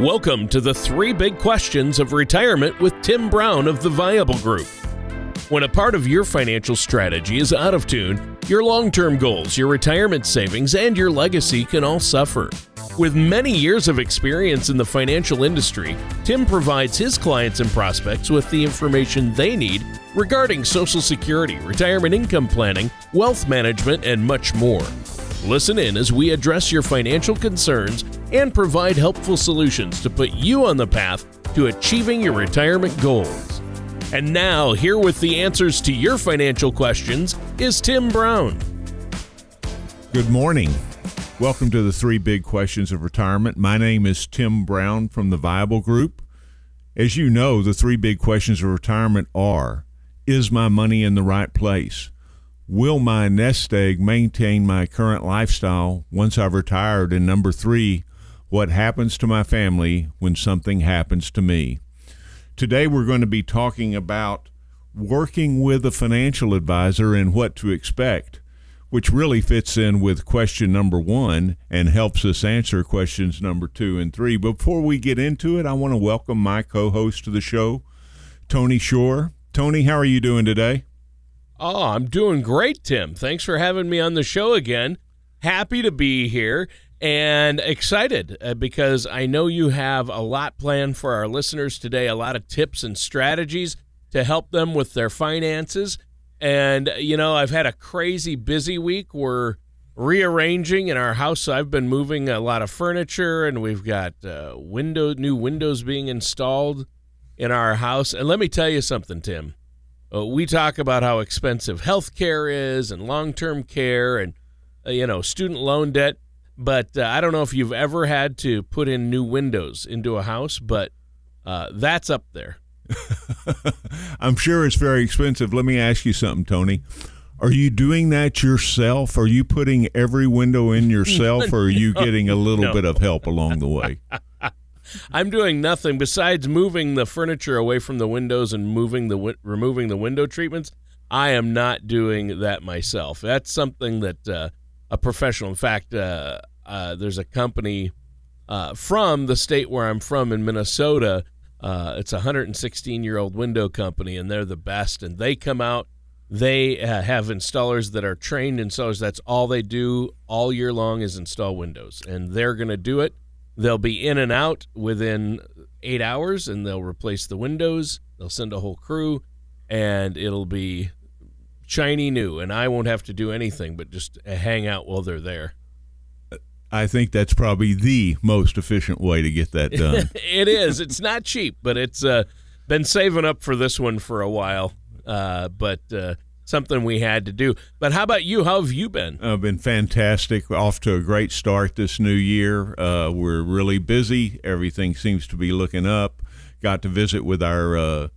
Welcome to the three big questions of retirement with Tim Brown of the Viable Group. When a part of your financial strategy is out of tune, your long term goals, your retirement savings, and your legacy can all suffer. With many years of experience in the financial industry, Tim provides his clients and prospects with the information they need regarding Social Security, retirement income planning, wealth management, and much more. Listen in as we address your financial concerns and provide helpful solutions to put you on the path to achieving your retirement goals. And now, here with the answers to your financial questions is Tim Brown. Good morning. Welcome to the three big questions of retirement. My name is Tim Brown from the Viable Group. As you know, the three big questions of retirement are Is my money in the right place? Will my nest egg maintain my current lifestyle once I've retired? And number three, what happens to my family when something happens to me? Today, we're going to be talking about working with a financial advisor and what to expect, which really fits in with question number one and helps us answer questions number two and three. Before we get into it, I want to welcome my co host to the show, Tony Shore. Tony, how are you doing today? Oh, I'm doing great, Tim. Thanks for having me on the show again. Happy to be here and excited uh, because I know you have a lot planned for our listeners today, a lot of tips and strategies to help them with their finances. And, you know, I've had a crazy busy week. We're rearranging in our house. So I've been moving a lot of furniture and we've got uh, window new windows being installed in our house. And let me tell you something, Tim. Uh, we talk about how expensive health care is and long term care and, uh, you know, student loan debt. But uh, I don't know if you've ever had to put in new windows into a house, but uh, that's up there. I'm sure it's very expensive. Let me ask you something, Tony. Are you doing that yourself? Are you putting every window in yourself, or are you getting a little no. bit of help along the way? I'm doing nothing besides moving the furniture away from the windows and moving the removing the window treatments. I am not doing that myself. That's something that uh, a professional. In fact, uh, uh, there's a company uh, from the state where I'm from in Minnesota. Uh, it's a 116 year old window company, and they're the best. And they come out. They uh, have installers that are trained installers. That's all they do all year long is install windows, and they're going to do it They'll be in and out within eight hours and they'll replace the windows. They'll send a whole crew and it'll be shiny new. And I won't have to do anything but just hang out while they're there. I think that's probably the most efficient way to get that done. it is. It's not cheap, but it's uh, been saving up for this one for a while. Uh, but uh, something we had to do. But how about you? How have you been? I've been fantastic. Off to a great start this new year. Uh, we're really busy. Everything seems to be looking up. Got to visit with our uh,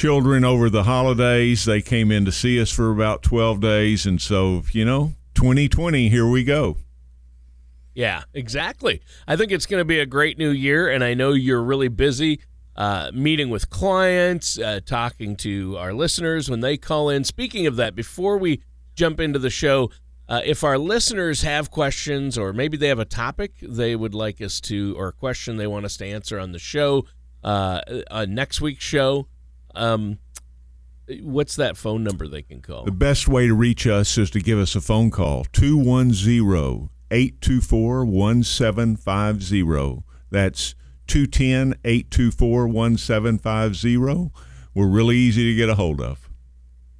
children over the holidays. They came in to see us for about 12 days. And so, you know, 2020, here we go. Yeah, exactly. I think it's going to be a great new year, and I know you're really busy uh, meeting with clients, uh, talking to our listeners when they call in. Speaking of that, before we jump into the show, uh, if our listeners have questions or maybe they have a topic they would like us to, or a question they want us to answer on the show, uh, uh, next week's show, um, what's that phone number they can call? The best way to reach us is to give us a phone call 210 824 1750. That's 210 824 1750. We're really easy to get a hold of.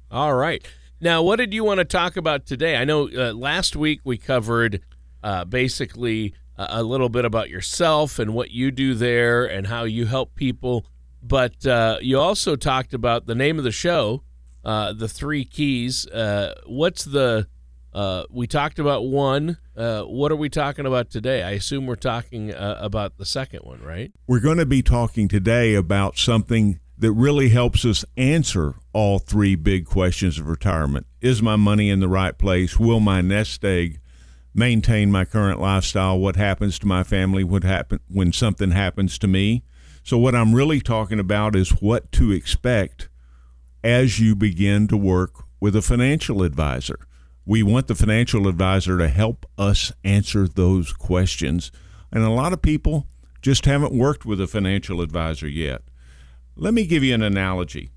All right. Now, what did you want to talk about today? I know uh, last week we covered uh, basically a little bit about yourself and what you do there and how you help people. But uh, you also talked about the name of the show, uh, the three keys. Uh, what's the uh, we talked about one. Uh, what are we talking about today? I assume we're talking uh, about the second one, right? We're going to be talking today about something that really helps us answer all three big questions of retirement. Is my money in the right place? Will my nest egg maintain my current lifestyle? What happens to my family? What happen when something happens to me? So what I'm really talking about is what to expect as you begin to work with a financial advisor we want the financial advisor to help us answer those questions. And a lot of people just haven't worked with a financial advisor yet. Let me give you an analogy.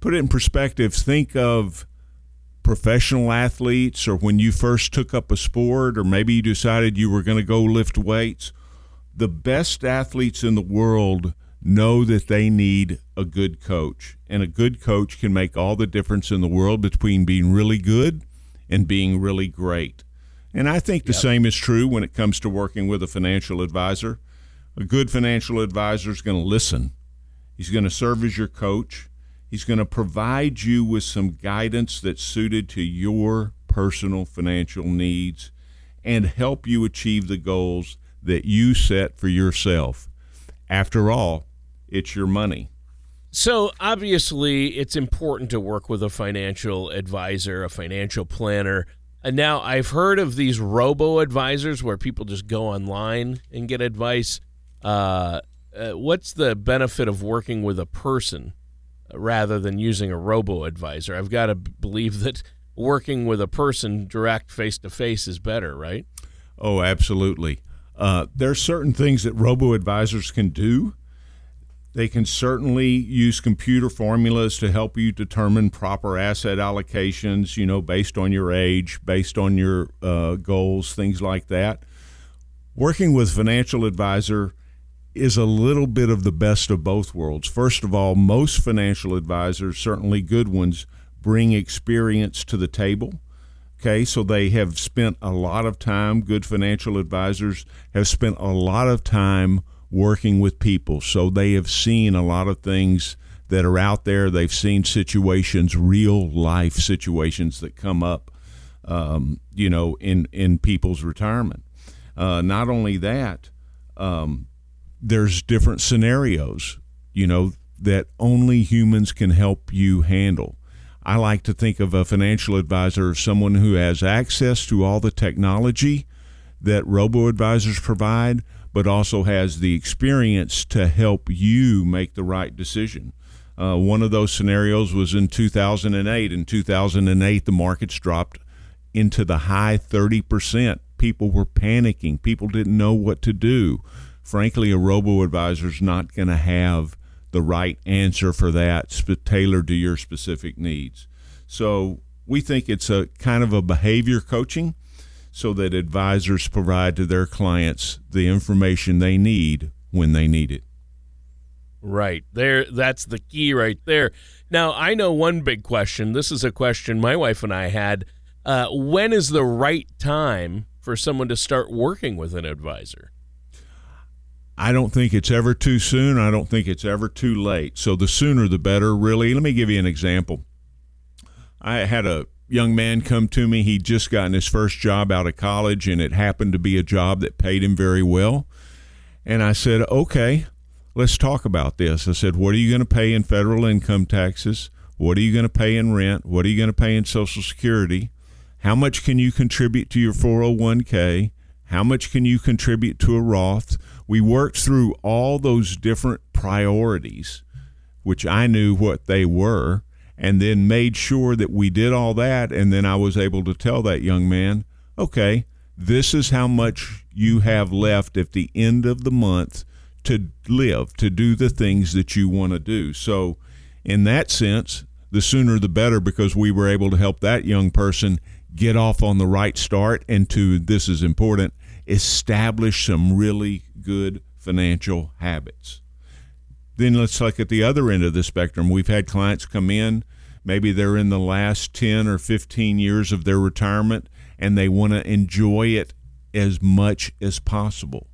Put it in perspective. Think of professional athletes or when you first took up a sport or maybe you decided you were going to go lift weights. The best athletes in the world know that they need a good coach, and a good coach can make all the difference in the world between being really good and being really great. And I think the yep. same is true when it comes to working with a financial advisor. A good financial advisor is going to listen. He's going to serve as your coach. He's going to provide you with some guidance that's suited to your personal financial needs and help you achieve the goals that you set for yourself. After all, it's your money. So, obviously, it's important to work with a financial advisor, a financial planner. And now I've heard of these robo advisors where people just go online and get advice. Uh, uh, what's the benefit of working with a person rather than using a robo advisor? I've got to believe that working with a person direct face to face is better, right? Oh, absolutely. Uh, there are certain things that robo advisors can do they can certainly use computer formulas to help you determine proper asset allocations, you know, based on your age, based on your uh, goals, things like that. Working with financial advisor is a little bit of the best of both worlds. First of all, most financial advisors, certainly good ones, bring experience to the table. Okay, so they have spent a lot of time, good financial advisors have spent a lot of time working with people. So they have seen a lot of things that are out there. They've seen situations, real life situations that come up, um, you know, in, in people's retirement. Uh, not only that, um, there's different scenarios, you know, that only humans can help you handle. I like to think of a financial advisor as someone who has access to all the technology that robo advisors provide, but also has the experience to help you make the right decision. Uh, one of those scenarios was in 2008. In 2008, the markets dropped into the high 30%. People were panicking. People didn't know what to do. Frankly, a robo advisor is not going to have the right answer for that tailored to your specific needs. So we think it's a kind of a behavior coaching so that advisors provide to their clients the information they need when they need it. Right. There that's the key right there. Now, I know one big question. This is a question my wife and I had. Uh, when is the right time for someone to start working with an advisor? I don't think it's ever too soon. I don't think it's ever too late. So the sooner the better, really. Let me give you an example. I had a young man come to me. He'd just gotten his first job out of college, and it happened to be a job that paid him very well. And I said, okay, let's talk about this. I said, what are you going to pay in federal income taxes? What are you going to pay in rent? What are you going to pay in Social Security? How much can you contribute to your 401k? How much can you contribute to a Roth? We worked through all those different priorities, which I knew what they were and then made sure that we did all that. And then I was able to tell that young man, okay, this is how much you have left at the end of the month to live, to do the things that you want to do. So, in that sense, the sooner the better because we were able to help that young person get off on the right start and to, this is important, establish some really good financial habits. Then let's look at the other end of the spectrum. We've had clients come in Maybe they're in the last 10 or 15 years of their retirement and they want to enjoy it as much as possible.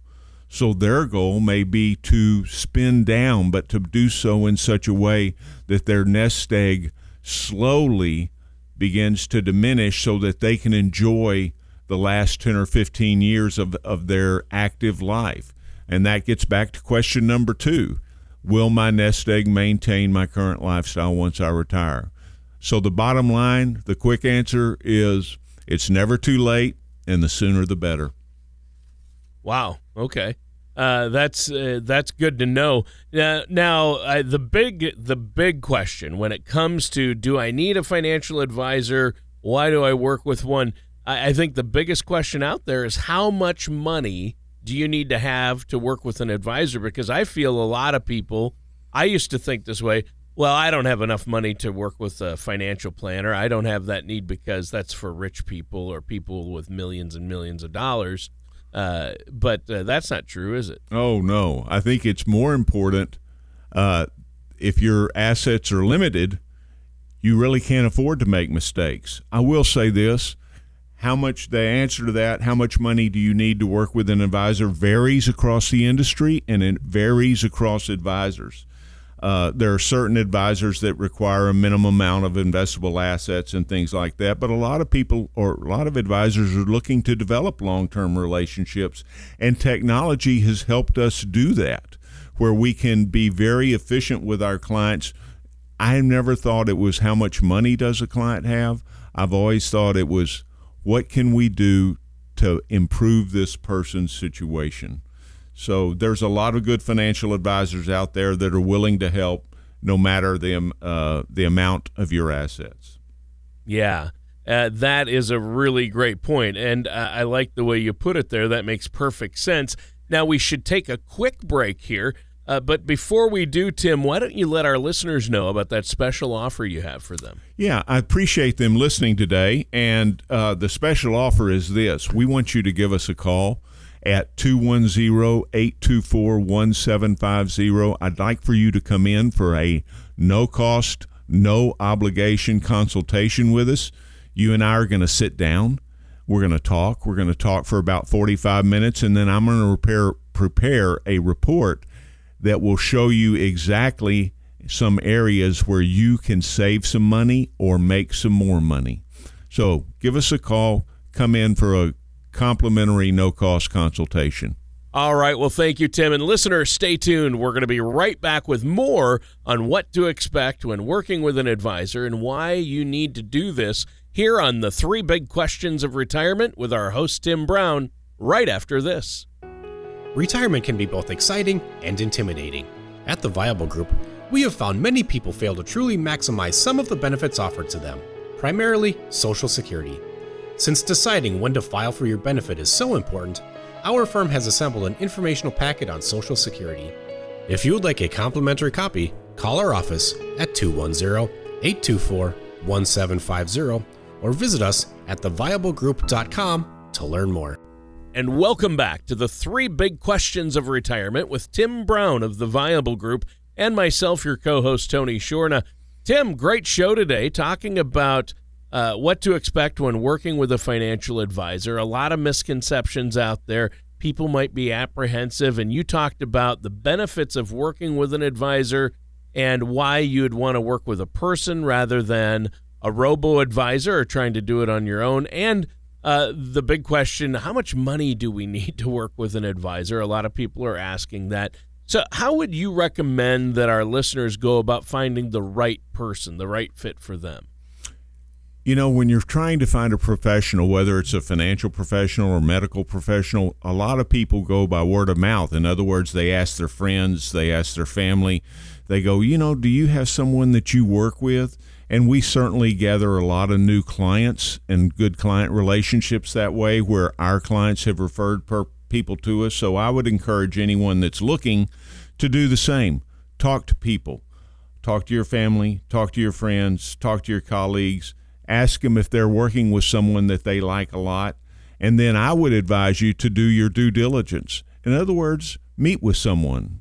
So their goal may be to spin down, but to do so in such a way that their nest egg slowly begins to diminish so that they can enjoy the last 10 or 15 years of, of their active life. And that gets back to question number two Will my nest egg maintain my current lifestyle once I retire? So the bottom line, the quick answer is it's never too late, and the sooner the better. Wow. Okay. Uh, that's uh, that's good to know. Uh, now, uh, the big the big question when it comes to do I need a financial advisor? Why do I work with one? I, I think the biggest question out there is how much money do you need to have to work with an advisor? Because I feel a lot of people, I used to think this way. Well, I don't have enough money to work with a financial planner. I don't have that need because that's for rich people or people with millions and millions of dollars. Uh, but uh, that's not true, is it? Oh, no. I think it's more important uh, if your assets are limited, you really can't afford to make mistakes. I will say this how much the answer to that, how much money do you need to work with an advisor, varies across the industry and it varies across advisors. Uh, there are certain advisors that require a minimum amount of investable assets and things like that. But a lot of people or a lot of advisors are looking to develop long term relationships, and technology has helped us do that, where we can be very efficient with our clients. I never thought it was how much money does a client have. I've always thought it was what can we do to improve this person's situation. So there's a lot of good financial advisors out there that are willing to help, no matter the uh, the amount of your assets. Yeah, uh, that is a really great point, and I like the way you put it there. That makes perfect sense. Now we should take a quick break here. Uh, but before we do, Tim, why don't you let our listeners know about that special offer you have for them? Yeah, I appreciate them listening today. And uh, the special offer is this we want you to give us a call at 210-824-1750. I'd like for you to come in for a no cost, no obligation consultation with us. You and I are going to sit down. We're going to talk. We're going to talk for about 45 minutes and then I'm going to prepare prepare a report that will show you exactly some areas where you can save some money or make some more money. So, give us a call, come in for a complimentary no cost consultation. All right. Well, thank you, Tim. And listeners, stay tuned. We're going to be right back with more on what to expect when working with an advisor and why you need to do this here on the three big questions of retirement with our host, Tim Brown, right after this. Retirement can be both exciting and intimidating. At the Viable Group, we have found many people fail to truly maximize some of the benefits offered to them, primarily Social Security. Since deciding when to file for your benefit is so important, our firm has assembled an informational packet on Social Security. If you would like a complimentary copy, call our office at 210 824 1750 or visit us at theviablegroup.com to learn more. And welcome back to the three big questions of retirement with Tim Brown of the Viable Group and myself, your co host, Tony Shorna. Tim, great show today talking about uh, what to expect when working with a financial advisor. A lot of misconceptions out there. People might be apprehensive, and you talked about the benefits of working with an advisor and why you'd want to work with a person rather than a robo advisor or trying to do it on your own. And uh, the big question how much money do we need to work with an advisor? A lot of people are asking that. So, how would you recommend that our listeners go about finding the right person, the right fit for them? You know, when you're trying to find a professional, whether it's a financial professional or medical professional, a lot of people go by word of mouth. In other words, they ask their friends, they ask their family, they go, you know, do you have someone that you work with? And we certainly gather a lot of new clients and good client relationships that way where our clients have referred per- people to us. So I would encourage anyone that's looking to do the same. Talk to people, talk to your family, talk to your friends, talk to your colleagues ask them if they're working with someone that they like a lot. And then I would advise you to do your due diligence. In other words, meet with someone,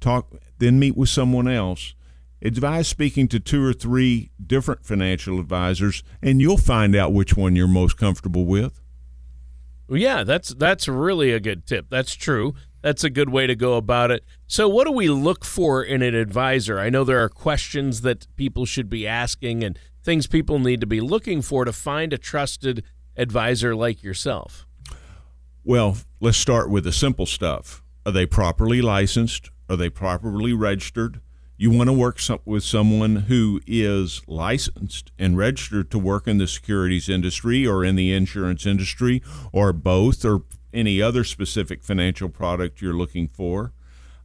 talk, then meet with someone else. Advise speaking to two or three different financial advisors, and you'll find out which one you're most comfortable with. Well, yeah, that's that's really a good tip. That's true. That's a good way to go about it. So, what do we look for in an advisor? I know there are questions that people should be asking, and things people need to be looking for to find a trusted advisor like yourself? Well, let's start with the simple stuff. Are they properly licensed? Are they properly registered? You want to work with someone who is licensed and registered to work in the securities industry or in the insurance industry or both or any other specific financial product you're looking for.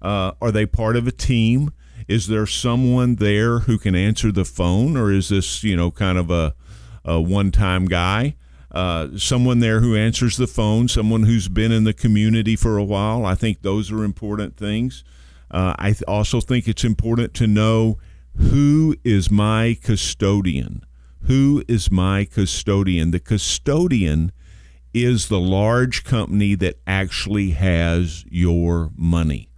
Uh, are they part of a team? is there someone there who can answer the phone, or is this you know kind of a, a one time guy? uh, someone there who answers the phone, someone who's been in the community for a while. I think those are important things. Uh, I th- also think it's important to know who is my custodian. Who is my custodian? The custodian is the large company that actually has your money.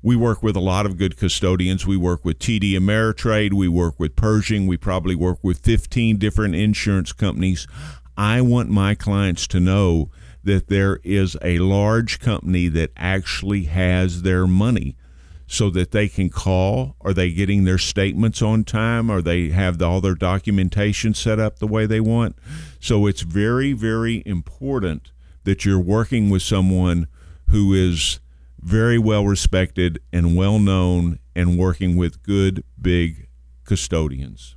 We work with a lot of good custodians. We work with TD Ameritrade. We work with Pershing. We probably work with 15 different insurance companies. I want my clients to know that there is a large company that actually has their money so that they can call are they getting their statements on time are they have all their documentation set up the way they want so it's very very important that you're working with someone who is very well respected and well known and working with good big custodians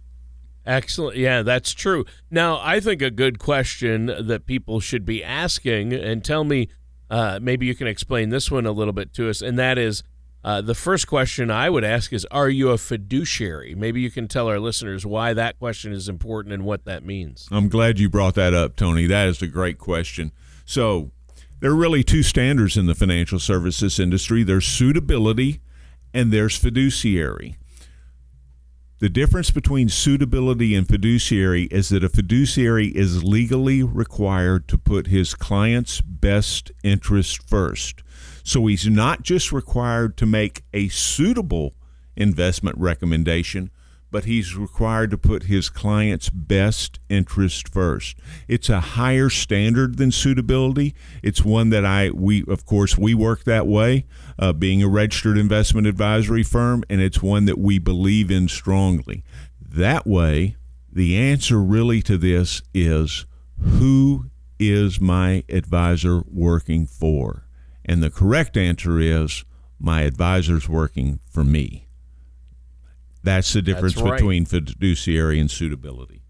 Excellent. Yeah, that's true. Now, I think a good question that people should be asking, and tell me, uh, maybe you can explain this one a little bit to us, and that is uh, the first question I would ask is Are you a fiduciary? Maybe you can tell our listeners why that question is important and what that means. I'm glad you brought that up, Tony. That is a great question. So, there are really two standards in the financial services industry there's suitability and there's fiduciary. The difference between suitability and fiduciary is that a fiduciary is legally required to put his client's best interest first. So he's not just required to make a suitable investment recommendation, but he's required to put his client's best interest first. It's a higher standard than suitability. It's one that I we of course we work that way, uh, being a registered investment advisory firm, and it's one that we believe in strongly. That way, the answer really to this is who is my advisor working for? And the correct answer is my advisor's working for me. That's the difference That's right. between fiduciary and suitability.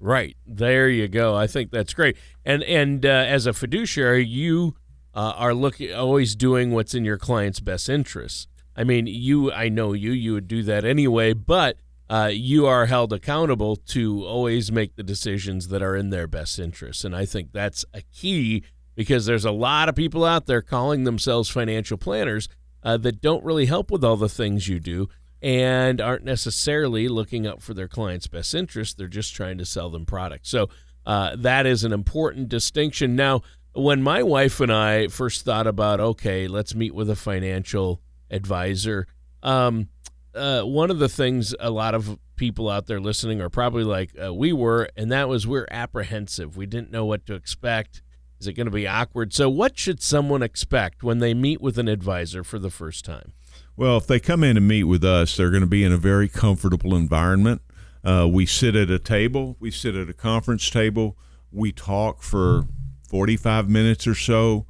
Right there, you go. I think that's great. And and uh, as a fiduciary, you uh, are looking always doing what's in your client's best interests. I mean, you. I know you. You would do that anyway, but uh, you are held accountable to always make the decisions that are in their best interests. And I think that's a key because there's a lot of people out there calling themselves financial planners uh, that don't really help with all the things you do and aren't necessarily looking out for their clients' best interest. They're just trying to sell them products. So uh, that is an important distinction. Now, when my wife and I first thought about, okay, let's meet with a financial advisor, um, uh, one of the things a lot of people out there listening are probably like uh, we were, and that was we're apprehensive. We didn't know what to expect. Is it going to be awkward? So, what should someone expect when they meet with an advisor for the first time? Well, if they come in and meet with us, they're going to be in a very comfortable environment. Uh, we sit at a table, we sit at a conference table, we talk for 45 minutes or so.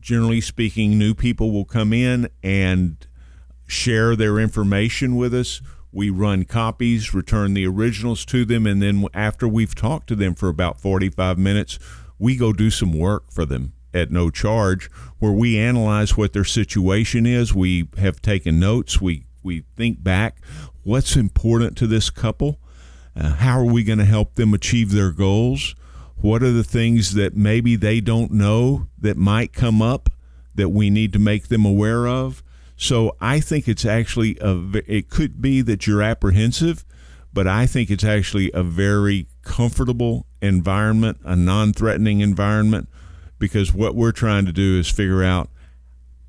Generally speaking, new people will come in and share their information with us. We run copies, return the originals to them, and then after we've talked to them for about 45 minutes, we go do some work for them at no charge where we analyze what their situation is. We have taken notes. We we think back what's important to this couple. Uh, how are we going to help them achieve their goals? What are the things that maybe they don't know that might come up that we need to make them aware of? So I think it's actually a it could be that you're apprehensive, but I think it's actually a very comfortable environment, a non-threatening environment because what we're trying to do is figure out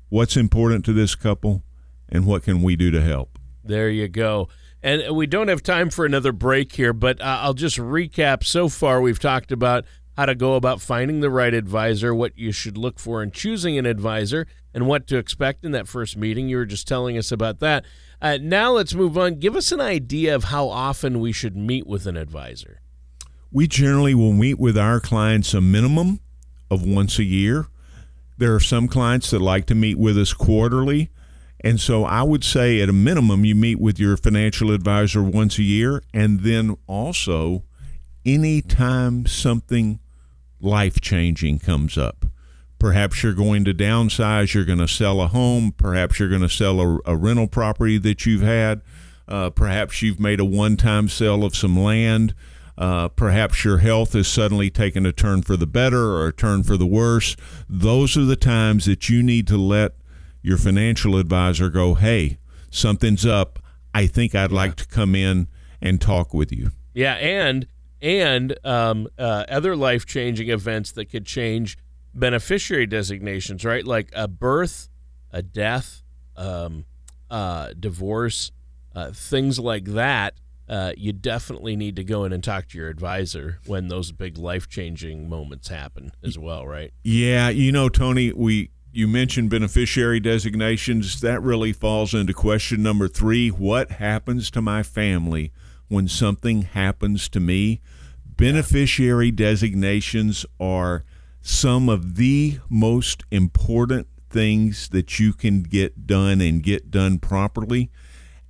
what's important to this couple and what can we do to help. There you go. And we don't have time for another break here, but uh, I'll just recap. So far, we've talked about how to go about finding the right advisor, what you should look for in choosing an advisor, and what to expect in that first meeting. You were just telling us about that. Uh, now let's move on. Give us an idea of how often we should meet with an advisor. We generally will meet with our clients a minimum of once a year. There are some clients that like to meet with us quarterly. And so I would say at a minimum, you meet with your financial advisor once a year. And then also, anytime something life changing comes up, perhaps you're going to downsize, you're going to sell a home, perhaps you're going to sell a, a rental property that you've had, uh, perhaps you've made a one time sale of some land. uh, perhaps your health has suddenly taken a turn for the better or a turn for the worse. Those are the times that you need to let your financial advisor go, hey, something's up. I think I'd like to come in and talk with you. Yeah, and and um, uh, other life changing events that could change beneficiary designations, right? Like a birth, a death, um, uh, divorce, uh, things like that. Uh, you definitely need to go in and talk to your advisor when those big life changing moments happen as well, right? Yeah, you know, Tony, we you mentioned beneficiary designations. That really falls into question number three. What happens to my family when something happens to me? Beneficiary designations are some of the most important things that you can get done and get done properly.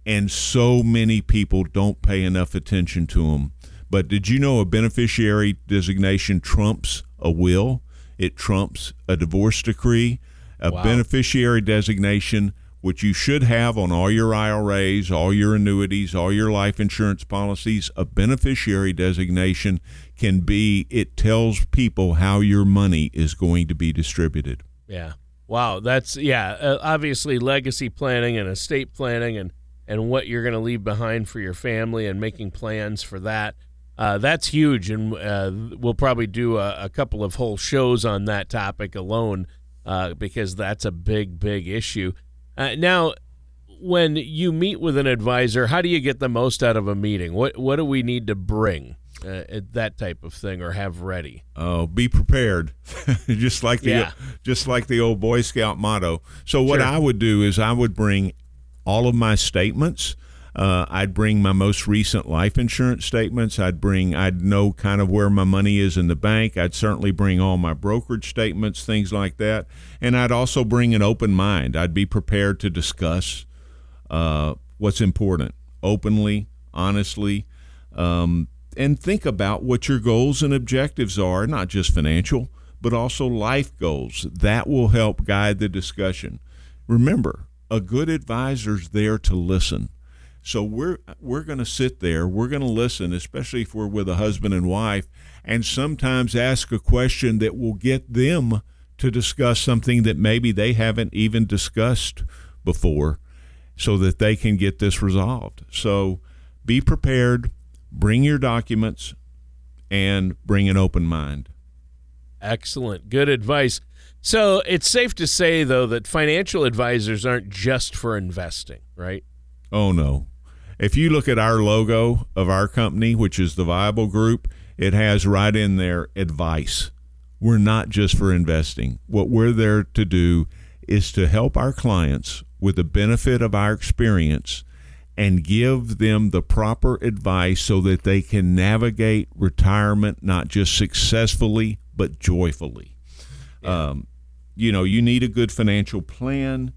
And so many people don't pay enough attention to them. But did you know a beneficiary designation trumps a will? It trumps a divorce decree a wow. beneficiary designation, which you should have on all your IRAs, all your annuities, all your life insurance policies. A beneficiary designation can be, it tells people how your money is going to be distributed. Yeah. Wow. That's, yeah, uh, obviously legacy planning and estate planning and, and what you're going to leave behind for your family and making plans for that. Uh, that's huge, and uh, we'll probably do a, a, couple of whole shows on that topic alone uh, because that's a big, big issue. Uh, now, when you meet with an advisor, how do you get the most out of a meeting? What what do we need to bring? Uh, that type of thing, or have ready. Oh, be prepared, just like the yeah. just like the old Boy Scout motto. So what sure. I would do is I would bring all of my statements uh, I'd bring my most recent life insurance statements. I'd bring, I'd know kind of where my money is in the bank. I'd certainly bring all my brokerage statements, things like that. And I'd also bring an open mind. I'd be prepared to discuss uh, what's important openly, honestly, um, and think about what your goals and objectives are, not just financial, but also life goals. That will help guide the discussion. Remember, a good advisor's there to listen so we're we're going to sit there, we're going to listen, especially if we're with a husband and wife, and sometimes ask a question that will get them to discuss something that maybe they haven't even discussed before so that they can get this resolved. So be prepared, bring your documents and bring an open mind. Excellent. Good advice. So it's safe to say, though, that financial advisors aren't just for investing, right? Oh, no. If you look at our logo of our company, which is the Viable Group, it has right in there advice. We're not just for investing. What we're there to do is to help our clients with the benefit of our experience and give them the proper advice so that they can navigate retirement not just successfully but joyfully. Yeah. Um, you know, you need a good financial plan.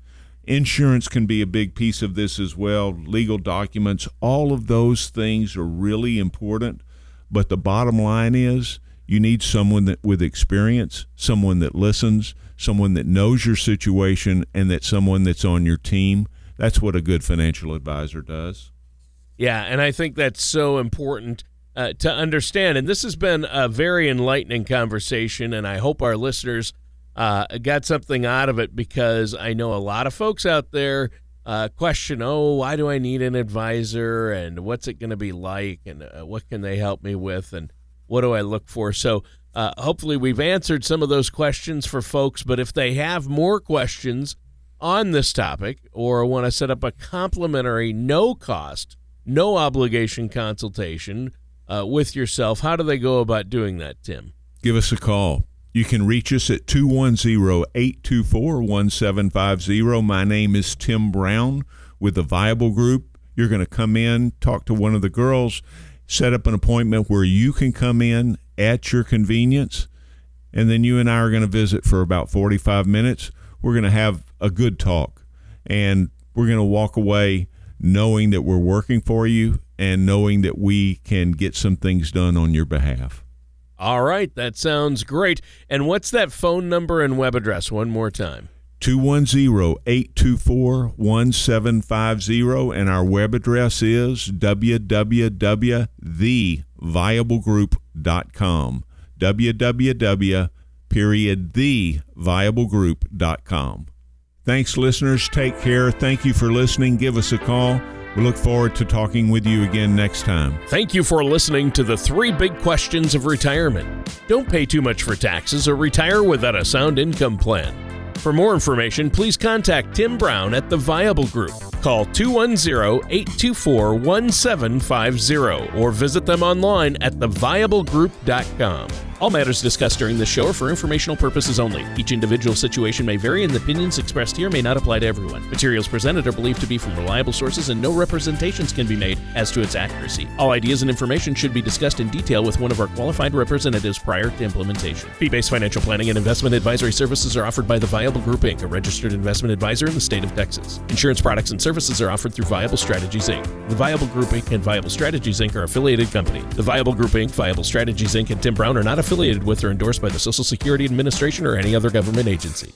Insurance can be a big piece of this as well, legal documents, all of those things are really important. But the bottom line is you need someone that with experience, someone that listens, someone that knows your situation and that someone that's on your team. That's what a good financial advisor does. Yeah, and I think that's so important uh, to understand. And this has been a very enlightening conversation, and I hope our listeners uh, got something out of it because I know a lot of folks out there uh, question, oh, why do I need an advisor and what's it going to be like and uh, what can they help me with and what do I look for? So uh, hopefully we've answered some of those questions for folks. But if they have more questions on this topic or want to set up a complimentary, no cost, no obligation consultation uh, with yourself, how do they go about doing that, Tim? Give us a call. You can reach us at 210 824 1750. My name is Tim Brown with the Viable Group. You're going to come in, talk to one of the girls, set up an appointment where you can come in at your convenience, and then you and I are going to visit for about 45 minutes. We're going to have a good talk, and we're going to walk away knowing that we're working for you and knowing that we can get some things done on your behalf. All right, that sounds great. And what's that phone number and web address one more time? 210-824-1750 and our web address is www.theviablegroup.com. www.theviablegroup.com. Thanks, listeners. Take care. Thank you for listening. Give us a call. We look forward to talking with you again next time. Thank you for listening to the three big questions of retirement. Don't pay too much for taxes or retire without a sound income plan. For more information, please contact Tim Brown at The Viable Group. Call 210 824 1750 or visit them online at theviablegroup.com. All matters discussed during this show are for informational purposes only. Each individual situation may vary, and the opinions expressed here may not apply to everyone. Materials presented are believed to be from reliable sources, and no representations can be made as to its accuracy. All ideas and information should be discussed in detail with one of our qualified representatives prior to implementation. Fee based financial planning and investment advisory services are offered by the Viable Group Inc., a registered investment advisor in the state of Texas. Insurance products and services are offered through Viable Strategies Inc. The Viable Group Inc. and Viable Strategies Inc. are affiliated company. The Viable Group Inc., Viable Strategies Inc., and Tim Brown are not affiliated with or endorsed by the Social Security Administration or any other government agency.